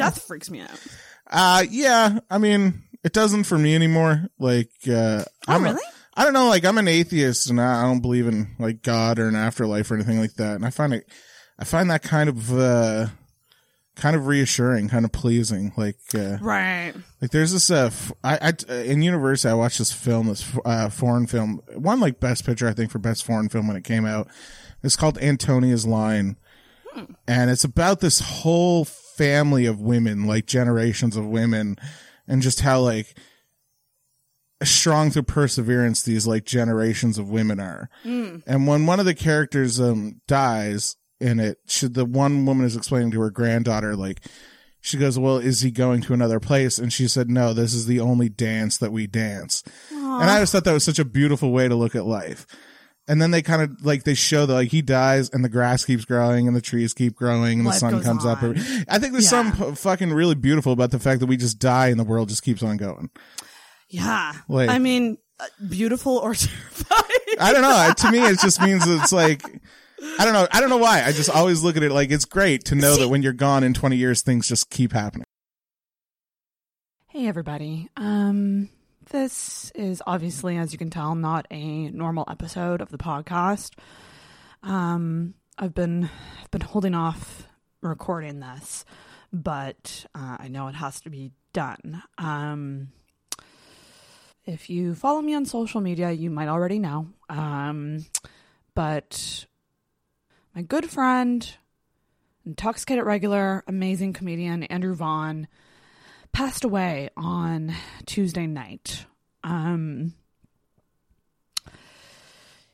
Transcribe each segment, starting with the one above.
Death freaks me out. Uh, yeah. I mean, it doesn't for me anymore. Like, uh, Oh, I'm a- really? I don't know. Like, I'm an atheist and I I don't believe in like God or an afterlife or anything like that. And I find it, I find that kind of, uh, kind of reassuring, kind of pleasing. Like, uh, Right. like there's this, uh, f- I, I, in university, I watched this film, this, uh, foreign film, one like best picture, I think, for best foreign film when it came out. It's called Antonia's Line. And it's about this whole family of women, like generations of women, and just how like strong through perseverance these like generations of women are. And when one of the characters um dies in it, should the one woman is explaining to her granddaughter like she goes, "Well, is he going to another place?" And she said, "No, this is the only dance that we dance." And I just thought that was such a beautiful way to look at life. And then they kind of like they show that like he dies and the grass keeps growing and the trees keep growing and the sun goes comes up. I think there's Yeah. some fucking really beautiful about the fact that we just die and the world just keeps on going. Yeah. Like- I mean, uh, beautiful or terrifying. I don't know. To me, it just means it's like, I don't know. I don't know why. I just always look at it like it's great to know that when you're gone in 20 years, things just keep happening. Hey everybody. Um this is obviously as you can tell not a normal episode of the podcast. Um I've been I've been holding off recording this, but uh, I know it has to be done. Um if you follow me on social media, you might already know. Um but my good friend, intoxicated regular, amazing comedian Andrew Vaughn passed away on Tuesday night. Um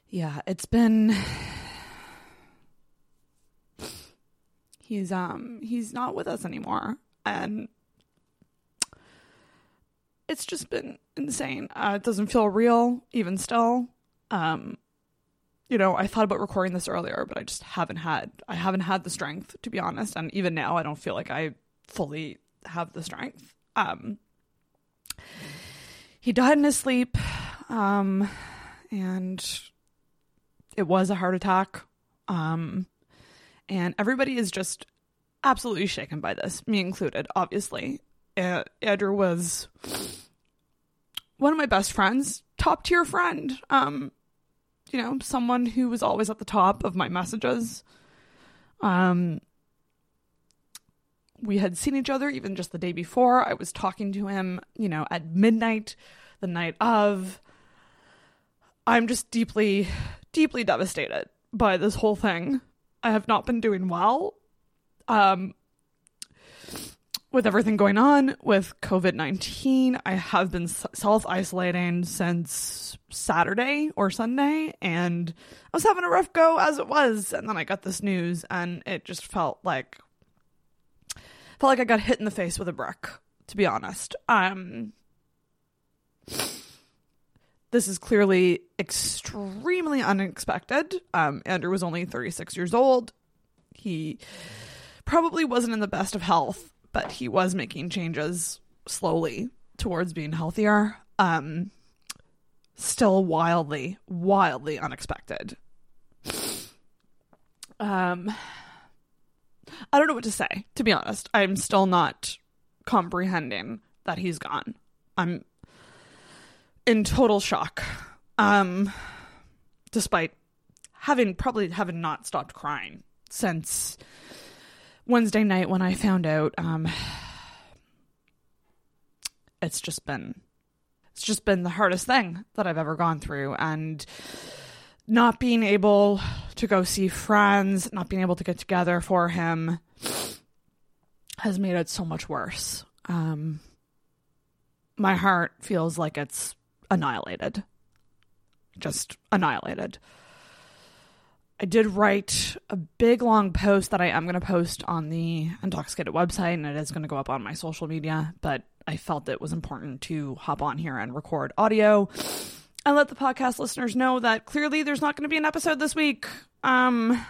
Yeah, it's been he's um he's not with us anymore and it's just been insane. Uh, it doesn't feel real even still. Um you know, I thought about recording this earlier, but I just haven't had I haven't had the strength to be honest, and even now I don't feel like I fully have the strength. Um he died in his sleep um and it was a heart attack. Um and everybody is just absolutely shaken by this, me included, obviously. Uh, Andrew was one of my best friends, top tier friend. Um you know, someone who was always at the top of my messages. Um, we had seen each other even just the day before. I was talking to him, you know, at midnight, the night of. I'm just deeply, deeply devastated by this whole thing. I have not been doing well. Um, with everything going on with COVID 19, I have been self isolating since Saturday or Sunday, and I was having a rough go as it was. And then I got this news, and it just felt like felt like I got hit in the face with a brick, to be honest. Um, this is clearly extremely unexpected. Um, Andrew was only 36 years old. He probably wasn't in the best of health, but he was making changes slowly towards being healthier. Um, still wildly, wildly unexpected. Um, I don't know what to say, to be honest. I'm still not comprehending that he's gone. I'm in total shock. Um, despite having probably having not stopped crying since Wednesday night when I found out. Um, it's just been it's just been the hardest thing that I've ever gone through and not being able to go see friends, not being able to get together for him has made it so much worse. Um my heart feels like it's annihilated. Just annihilated. I did write a big long post that I am going to post on the Intoxicated website and it is going to go up on my social media, but I felt it was important to hop on here and record audio and let the podcast listeners know that clearly there's not going to be an episode this week. Um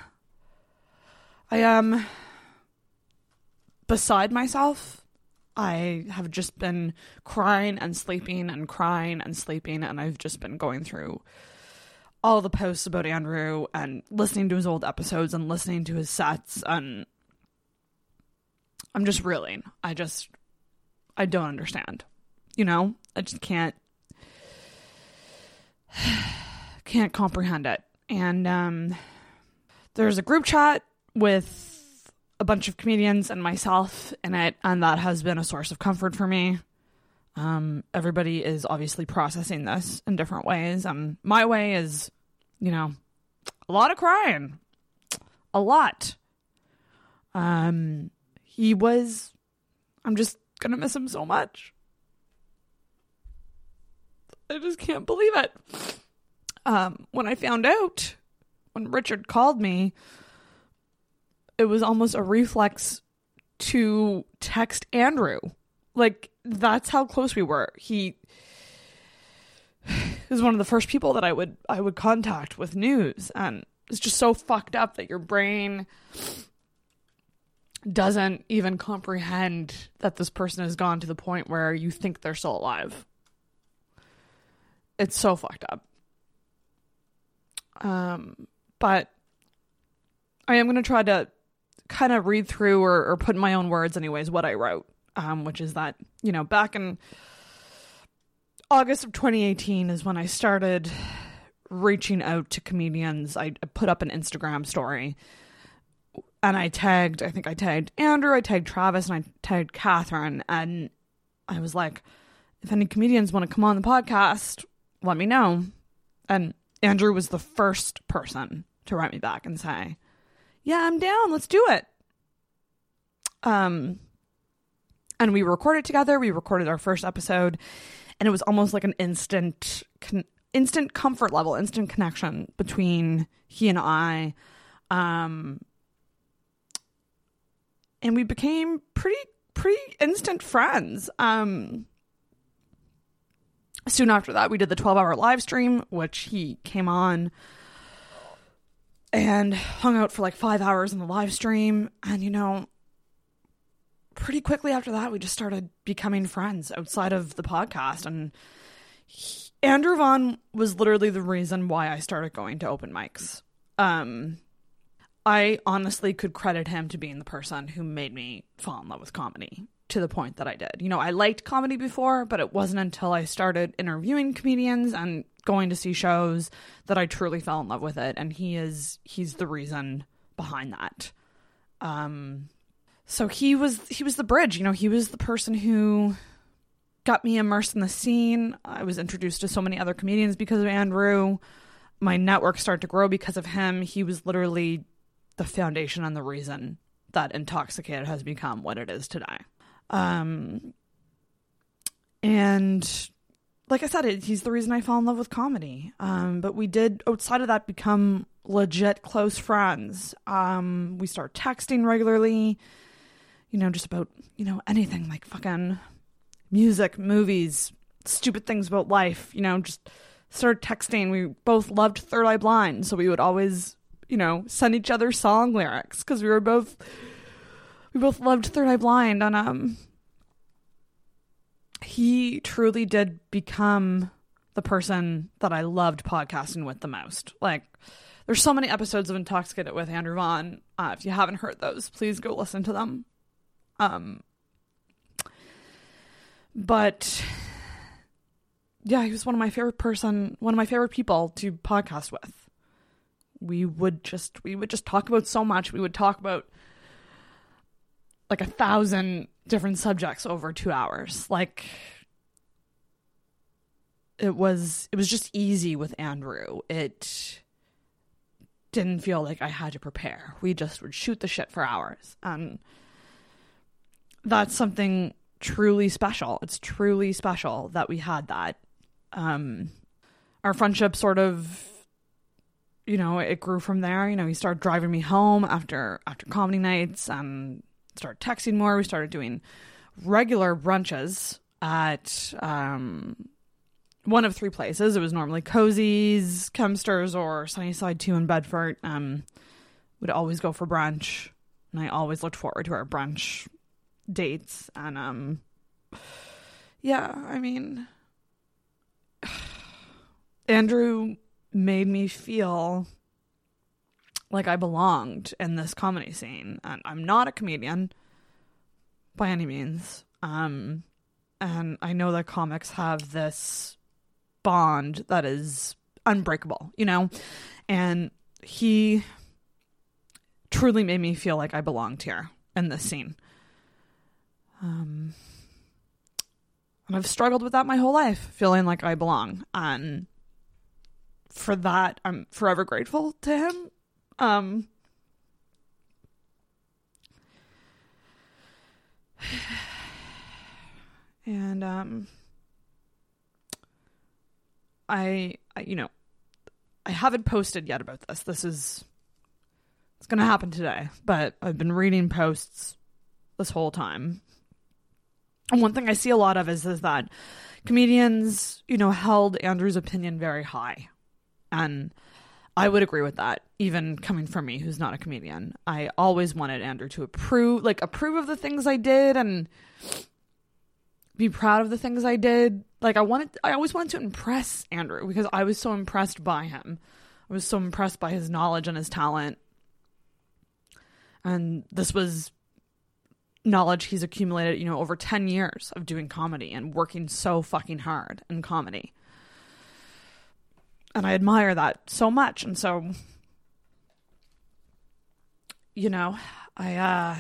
I am beside myself. I have just been crying and sleeping and crying and sleeping and I've just been going through all the posts about Andrew and listening to his old episodes and listening to his sets and I'm just reeling. I just I don't understand. You know, I just can't can't comprehend it. And um there's a group chat with a bunch of comedians and myself in it, and that has been a source of comfort for me. Um, everybody is obviously processing this in different ways. and my way is, you know, a lot of crying, a lot. Um, he was, I'm just gonna miss him so much. I just can't believe it. Um, when I found out, when Richard called me, it was almost a reflex to text Andrew. Like that's how close we were. He is one of the first people that I would I would contact with news and it's just so fucked up that your brain doesn't even comprehend that this person has gone to the point where you think they're still alive. It's so fucked up. Um but I am going to try to kind of read through or, or put in my own words, anyways, what I wrote, um, which is that, you know, back in August of 2018 is when I started reaching out to comedians. I put up an Instagram story and I tagged, I think I tagged Andrew, I tagged Travis, and I tagged Catherine. And I was like, if any comedians want to come on the podcast, let me know. And Andrew was the first person to write me back and say, yeah, I'm down. Let's do it. Um, and we recorded together. We recorded our first episode, and it was almost like an instant, con- instant comfort level, instant connection between he and I. Um, and we became pretty, pretty instant friends. Um, soon after that, we did the 12 hour live stream, which he came on and hung out for like five hours in the live stream. And, you know, pretty quickly after that, we just started becoming friends outside of the podcast. And he, Andrew Vaughn was literally the reason why I started going to open mics. Um, I honestly could credit him to being the person who made me fall in love with comedy to the point that I did. You know, I liked comedy before, but it wasn't until I started interviewing comedians and going to see shows that I truly fell in love with it and he is he's the reason behind that. Um so he was he was the bridge, you know, he was the person who got me immersed in the scene. I was introduced to so many other comedians because of Andrew. My network started to grow because of him. He was literally the foundation and the reason that Intoxicated has become what it is today. Um and like I said, it, he's the reason I fell in love with comedy. Um, but we did outside of that become legit close friends. Um, we start texting regularly. You know, just about you know anything like fucking music, movies, stupid things about life. You know, just started texting. We both loved Third Eye Blind, so we would always you know send each other song lyrics because we were both we both loved Third Eye Blind and um he truly did become the person that I loved podcasting with the most. Like, there's so many episodes of Intoxicated with Andrew Vaughn. Uh, if you haven't heard those, please go listen to them. Um, but yeah, he was one of my favorite person, one of my favorite people to podcast with. We would just, we would just talk about so much. We would talk about like a thousand different subjects over two hours. Like it was it was just easy with Andrew. It didn't feel like I had to prepare. We just would shoot the shit for hours. And that's something truly special. It's truly special that we had that. Um our friendship sort of you know, it grew from there. You know, he started driving me home after after comedy nights and started texting more. We started doing regular brunches at um, one of three places. It was normally Cozy's, Kempster's, or Sunnyside 2 in Bedford. Um, would always go for brunch, and I always looked forward to our brunch dates. And um, yeah, I mean, Andrew made me feel like I belonged in this comedy scene. And I'm not a comedian, by any means. Um, and I know that comics have this bond that is unbreakable, you know? And he truly made me feel like I belonged here in this scene. Um, and I've struggled with that my whole life, feeling like I belong. And for that, I'm forever grateful to him. Um, and um, I, I, you know, I haven't posted yet about this. This is it's going to happen today, but I've been reading posts this whole time. And one thing I see a lot of is is that comedians, you know, held Andrew's opinion very high. And I would agree with that, even coming from me who's not a comedian. I always wanted Andrew to approve like approve of the things I did and be proud of the things I did. Like I wanted I always wanted to impress Andrew because I was so impressed by him. I was so impressed by his knowledge and his talent. And this was knowledge he's accumulated, you know, over 10 years of doing comedy and working so fucking hard in comedy. And I admire that so much. And so you know, I uh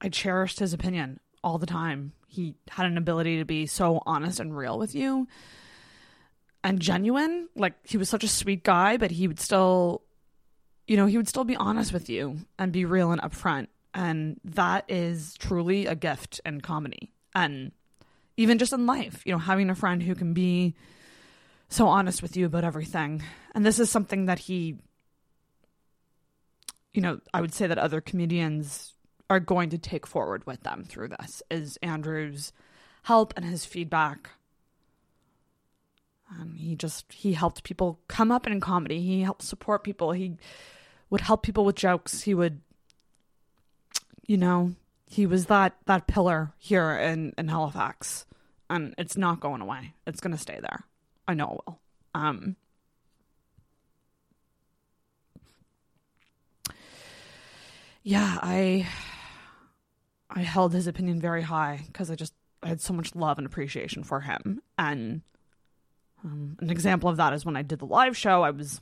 I cherished his opinion all the time. He had an ability to be so honest and real with you and genuine. Like he was such a sweet guy, but he would still you know, he would still be honest with you and be real and upfront. And that is truly a gift in comedy. And even just in life, you know, having a friend who can be so honest with you about everything. And this is something that he, you know, I would say that other comedians are going to take forward with them through this is Andrew's help and his feedback. And he just he helped people come up in comedy. He helped support people. He would help people with jokes. He would, you know, he was that that pillar here in in Halifax, and it's not going away. It's gonna stay there. I know it will. Um, yeah, I I held his opinion very high because I just I had so much love and appreciation for him. And um, an example of that is when I did the live show. I was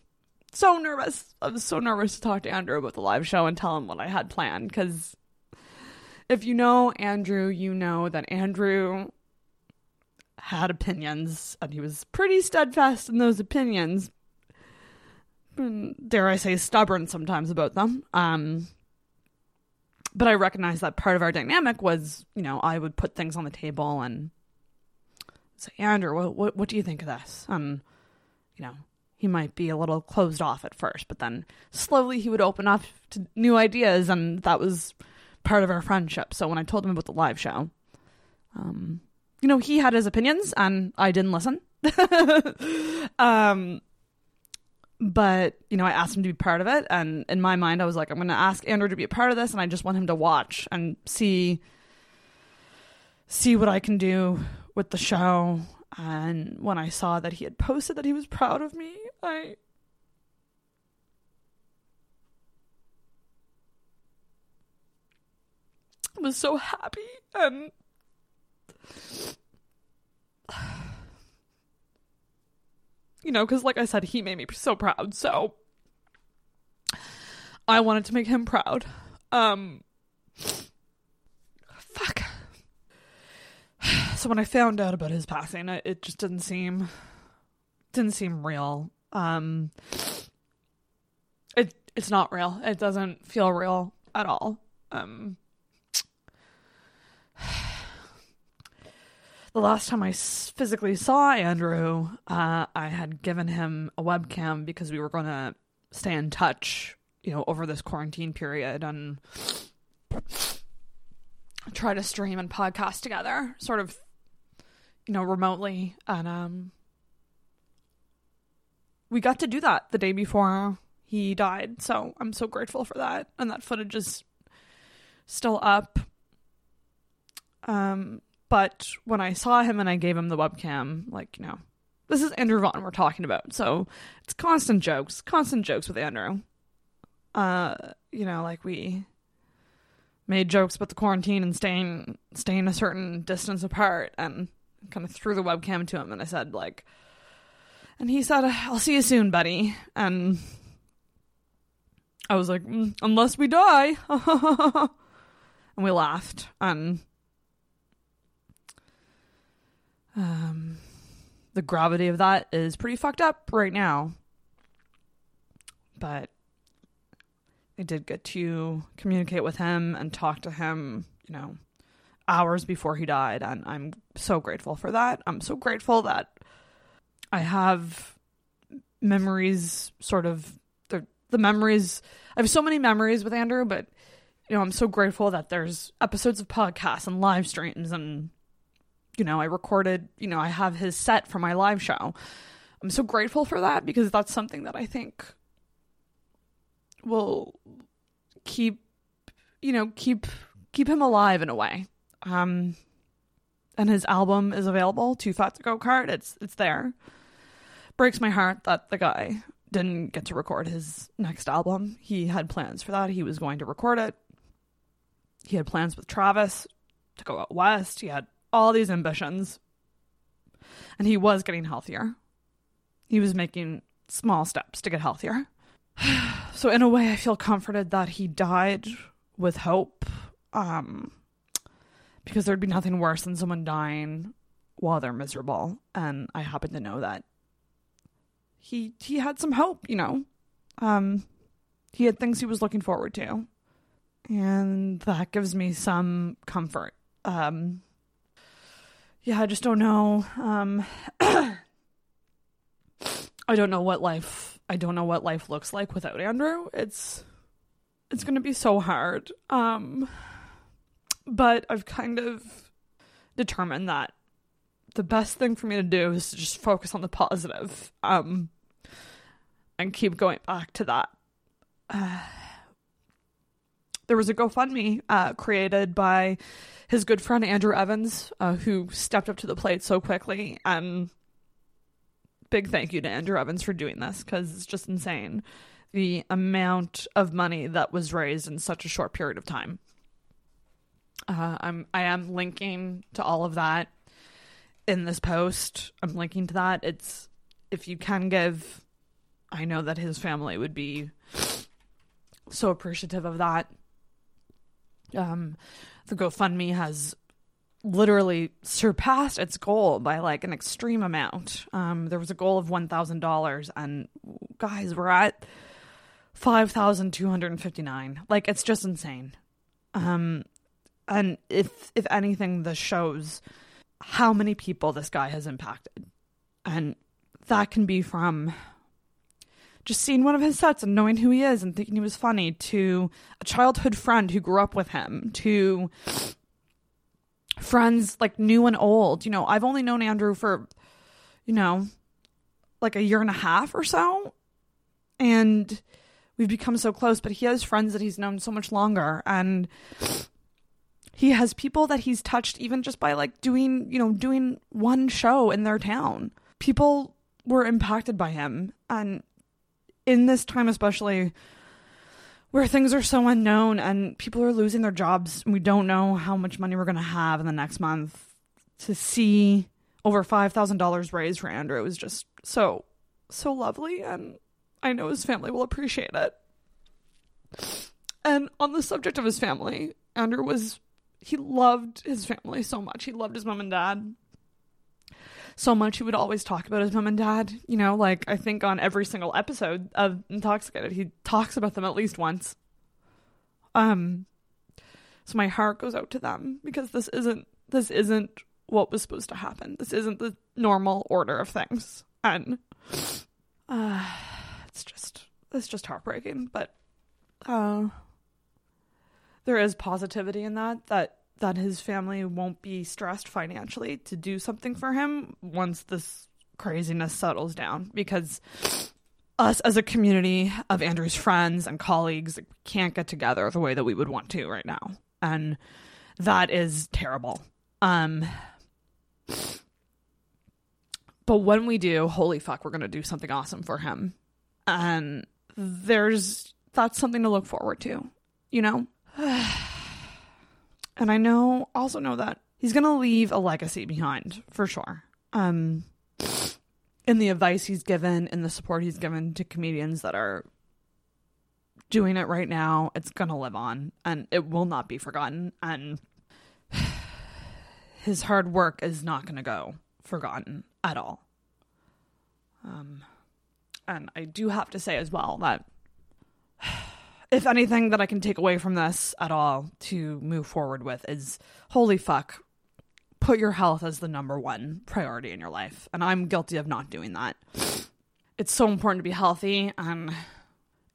so nervous. I was so nervous to talk to Andrew about the live show and tell him what I had planned because if you know Andrew, you know that Andrew had opinions and he was pretty steadfast in those opinions. Dare I say stubborn sometimes about them. Um but I recognize that part of our dynamic was, you know, I would put things on the table and say, Andrew, what what, what do you think of this? And you know, he might be a little closed off at first, but then slowly he would open up to new ideas, and that was part of our friendship. So when I told him about the live show, um, you know, he had his opinions, and I didn't listen. um, but you know, I asked him to be part of it, and in my mind, I was like, I'm going to ask Andrew to be a part of this, and I just want him to watch and see see what I can do with the show and when I saw that he had posted that he was proud of me, I was so happy and you know, because like I said, he made me so proud. So I wanted to make him proud. Um, fuck so when I found out about his passing, it, it just didn't seem didn't seem real. Um, it it's not real. It doesn't feel real at all. Um, the last time I physically saw Andrew, uh, I had given him a webcam because we were going to stay in touch, you know, over this quarantine period and try to stream and podcast together, sort of you know, remotely. And um we got to do that the day before he died. So I'm so grateful for that. And that footage is still up. Um but when I saw him and I gave him the webcam, like, you know, this is Andrew Vaughn we're talking about. So it's constant jokes, constant jokes with Andrew. Uh, you know, like we made jokes about the quarantine and staying staying a certain distance apart and kind of threw the webcam to him and I said like and he said I'll see you soon buddy and I was like mm, unless we die and we laughed and um the gravity of that is pretty fucked up right now but I did get to communicate with him and talk to him, you know, hours before he died. And I'm so grateful for that. I'm so grateful that I have memories, sort of the, the memories. I have so many memories with Andrew, but, you know, I'm so grateful that there's episodes of podcasts and live streams. And, you know, I recorded, you know, I have his set for my live show. I'm so grateful for that because that's something that I think will keep you know keep keep him alive in a way. Um and his album is available. Too fat to go kart it's it's there. Breaks my heart that the guy didn't get to record his next album. He had plans for that. He was going to record it. He had plans with travis to go out west. He had all these ambitions. And he was getting healthier. He was making small steps to get healthier. So in a way, I feel comforted that he died with hope, um, because there'd be nothing worse than someone dying while they're miserable, and I happen to know that he he had some hope, you know, um, he had things he was looking forward to, and that gives me some comfort. Um, yeah, I just don't know. Um, I don't know what life I don't know what life looks like without Andrew. It's it's going to be so hard. Um but I've kind of determined that the best thing for me to do is to just focus on the positive um and keep going back to that. Uh, there was a GoFundMe uh, created by his good friend Andrew Evans, uh, who stepped up to the plate so quickly and big thank you to Andrew Evans for doing this because it's just insane the amount of money that was raised in such a short period of time. Uh, I'm I am linking to all of that in this post. I'm linking to that. It's if you can give, I know that his family would be so appreciative of that. Um, the GoFundMe has literally surpassed its goal by like an extreme amount. Um, there was a goal of one thousand dollars, and guys, we're at five thousand two hundred and fifty nine. Like it's just insane. Um, and if if anything, this shows how many people this guy has impacted, and that can be from just seeing one of his sets and knowing who he is and thinking he was funny to a childhood friend who grew up with him to friends like new and old. You know, I've only known Andrew for, you know, like a year and a half or so. And we've become so close, but he has friends that he's known so much longer. And he has people that he's touched even just by like doing, you know, doing one show in their town. People were impacted by him. And in this time, especially, where things are so unknown and people are losing their jobs and we don't know how much money we're going to have in the next month to see over $5,000 raised for Andrew is just so so lovely and I know his family will appreciate it. And on the subject of his family, Andrew was he loved his family so much. He loved his mom and dad so much he would always talk about his mom and dad. You know, like I think on every single episode of Intoxicated, he talks about them at least once. Um so my heart goes out to them because this isn't this isn't what was supposed to happen. This isn't the normal order of things. And uh it's just it's just heartbreaking, but uh there is positivity in that that that his family won't be stressed financially to do something for him once this craziness settles down because us as a community of Andrew's friends and colleagues can't get together the way that we would want to right now. And that is terrible. Um but when we do, holy fuck, we're going to do something awesome for him. And there's that's something to look forward to, you know? And I know, also know that he's going to leave a legacy behind for sure. Um, in the advice he's given, in the support he's given to comedians that are doing it right now, it's going to live on and it will not be forgotten. And his hard work is not going to go forgotten at all. Um, and I do have to say as well that if anything that I can take away from this at all to move forward with is holy fuck, put your health as the number one priority in your life. And I'm guilty of not doing that. It's so important to be healthy. And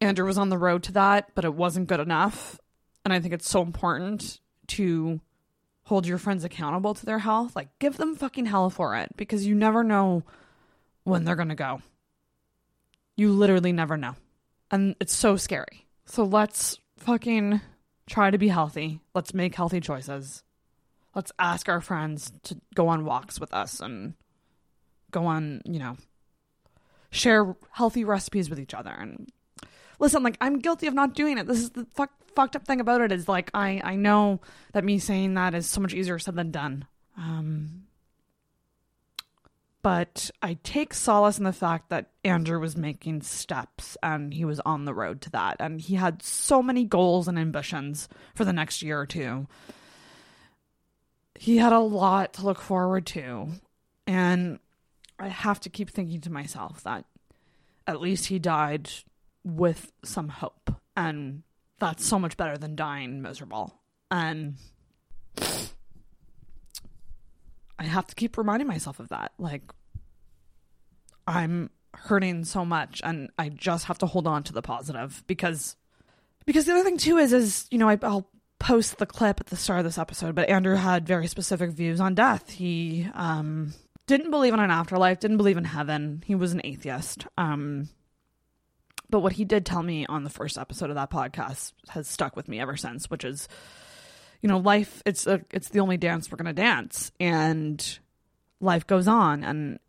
Andrew was on the road to that, but it wasn't good enough. And I think it's so important to hold your friends accountable to their health. Like, give them fucking hell for it because you never know when they're going to go. You literally never know. And it's so scary. So let's fucking try to be healthy. Let's make healthy choices. Let's ask our friends to go on walks with us and go on, you know, share healthy recipes with each other. And listen, like, I'm guilty of not doing it. This is the fuck, fucked up thing about it is like, I, I know that me saying that is so much easier said than done. Um, but I take solace in the fact that Andrew was making steps and he was on the road to that. And he had so many goals and ambitions for the next year or two. He had a lot to look forward to. And I have to keep thinking to myself that at least he died with some hope. And that's so much better than dying miserable. And I have to keep reminding myself of that. Like, I'm hurting so much and I just have to hold on to the positive because because the other thing too is is you know I, I'll post the clip at the start of this episode but Andrew had very specific views on death. He um didn't believe in an afterlife didn't believe in heaven. He was an atheist. Um but what he did tell me on the first episode of that podcast has stuck with me ever since which is you know life it's a it's the only dance we're going to dance and life goes on and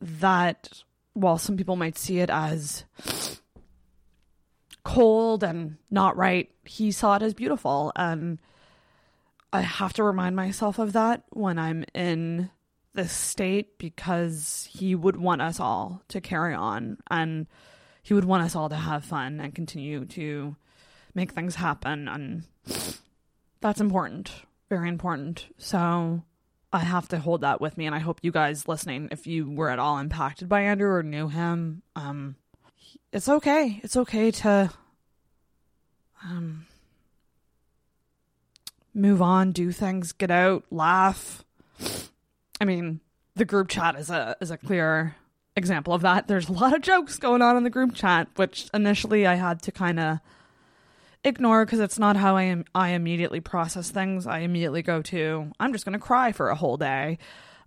that while some people might see it as cold and not right, he saw it as beautiful. And I have to remind myself of that when I'm in this state because he would want us all to carry on and he would want us all to have fun and continue to make things happen. And that's important, very important. So I have to hold that with me, and I hope you guys listening, if you were at all impacted by Andrew or knew him, um, it's okay. It's okay to um move on, do things, get out, laugh. I mean, the group chat is a is a clear example of that. There's a lot of jokes going on in the group chat, which initially I had to kind of ignore because it's not how I am. I immediately process things. I immediately go to I'm just going to cry for a whole day.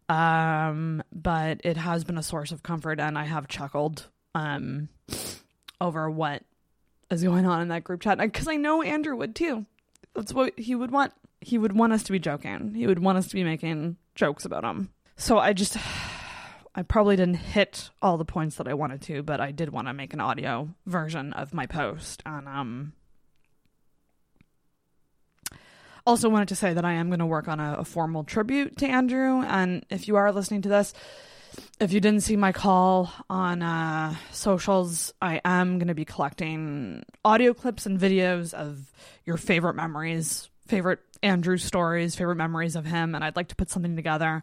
Um, but it has been a source of comfort, and I have chuckled um over what is going on in that group chat because I know Andrew would too. That's what he would want. He would want us to be joking. He would want us to be making jokes about him. So I just. I probably didn't hit all the points that I wanted to, but I did want to make an audio version of my post. And um also wanted to say that I am going to work on a, a, formal tribute to Andrew. And if you are listening to this, if you didn't see my call on uh, socials, I am going to be collecting audio clips and videos of your favorite memories, favorite Andrew stories, favorite memories of him. And I'd like to put something together.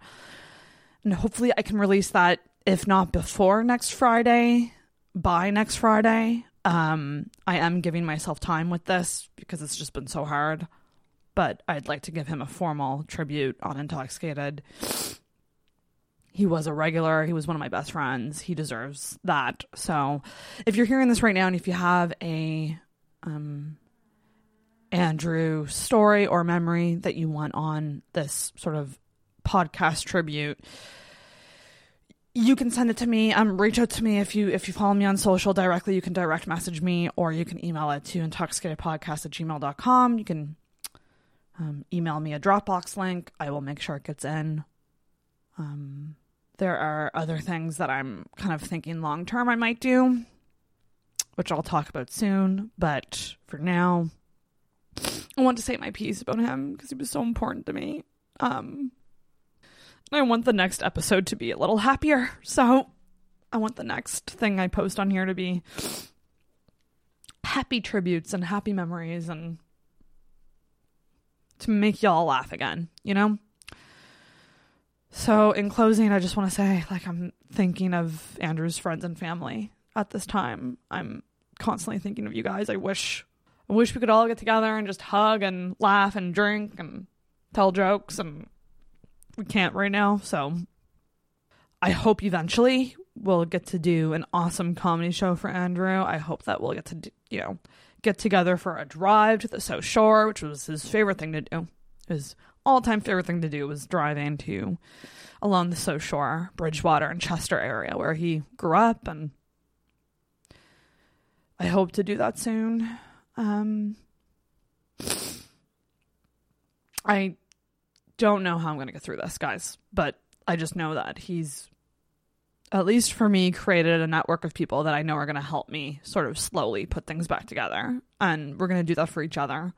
And hopefully I can release that, if not before next Friday, by next Friday. Um, I am giving myself time with this because it's just been so hard but I'd like to give him a formal tribute on Intoxicated. He was a regular. He was one of my best friends. He deserves that. So, if you're hearing this right now, and if you have a um, Andrew story or memory that you want on this sort of podcast tribute, you can send it to me. Um, reach out to me if you if you follow me on social directly. You can direct message me, or you can email it to intoxicatedpodcast at gmail.com. You can um, email me a Dropbox link. I will make sure it gets in. Um, there are other things that I'm kind of thinking long term I might do, which I'll talk about soon. But for now, I want to say my piece about him because he was so important to me. Um, I want the next episode to be a little happier. So I want the next thing I post on here to be happy tributes and happy memories and to make y'all laugh again, you know? So, in closing, I just want to say, like, I'm thinking of Andrew's friends and family at this time. I'm constantly thinking of you guys. I wish, I wish we could all get together and just hug and laugh and drink and tell jokes, and we can't right now. So, I hope eventually we'll get to do an awesome comedy show for Andrew. I hope that we'll get to, do, you know, get together for a drive to the South Shore, which was his favorite thing to do. His all time favorite thing to do was driving to along the South Shore, Bridgewater, and Chester area where he grew up, and I hope to do that soon. Um, I don't know how I'm going to get through this, guys, but I just know that he's, at least for me, created a network of people that I know are going to help me sort of slowly put things back together. And we're going to do that for each other.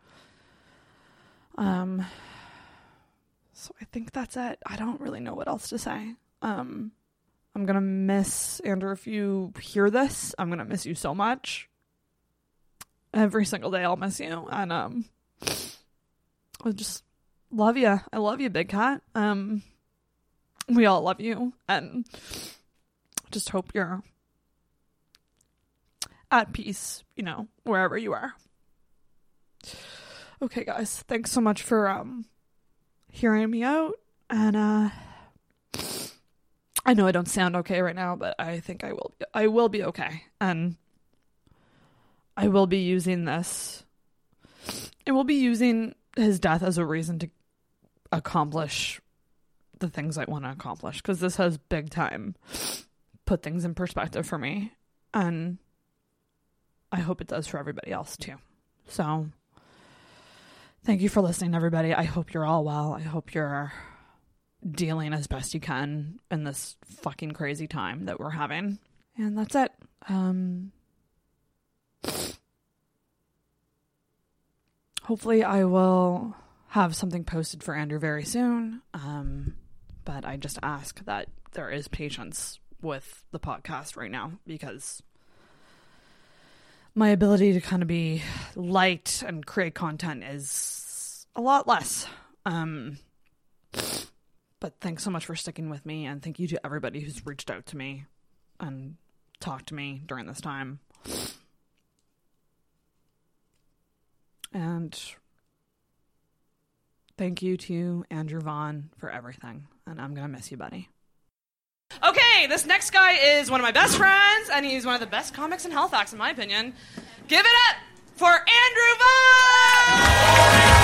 Um, so I think that's it. I don't really know what else to say. Um, I'm gonna miss Andrew if you hear this. I'm gonna miss you so much. Every single day I'll miss you, and um, I just love you. I love you, Big Cat. Um, we all love you, and just hope you're at peace. You know, wherever you are. Okay, guys, thanks so much for um hearing me out and uh I know I don't sound okay right now, but I think I will I will be okay. And I will be using this I will be using his death as a reason to accomplish the things I want to accomplish because this has big time put things in perspective for me and I hope it does for everybody else too. So Thank you for listening, everybody. I hope you're all well. I hope you're dealing as best you can in this fucking crazy time that we're having. And that's it. Um, hopefully, I will have something posted for Andrew very soon. Um, but I just ask that there is patience with the podcast right now because my ability to kind of be light and create content is a lot less. Um, but thanks so much for sticking with me, and thank you to everybody who's reached out to me and talked to me during this time. And thank you to Andrew Vaughn for everything. And I'm going to miss you, buddy. Okay, this next guy is one of my best friends, and he's one of the best comics in Halifax, in my opinion. Give it up for Andrew Vaughn!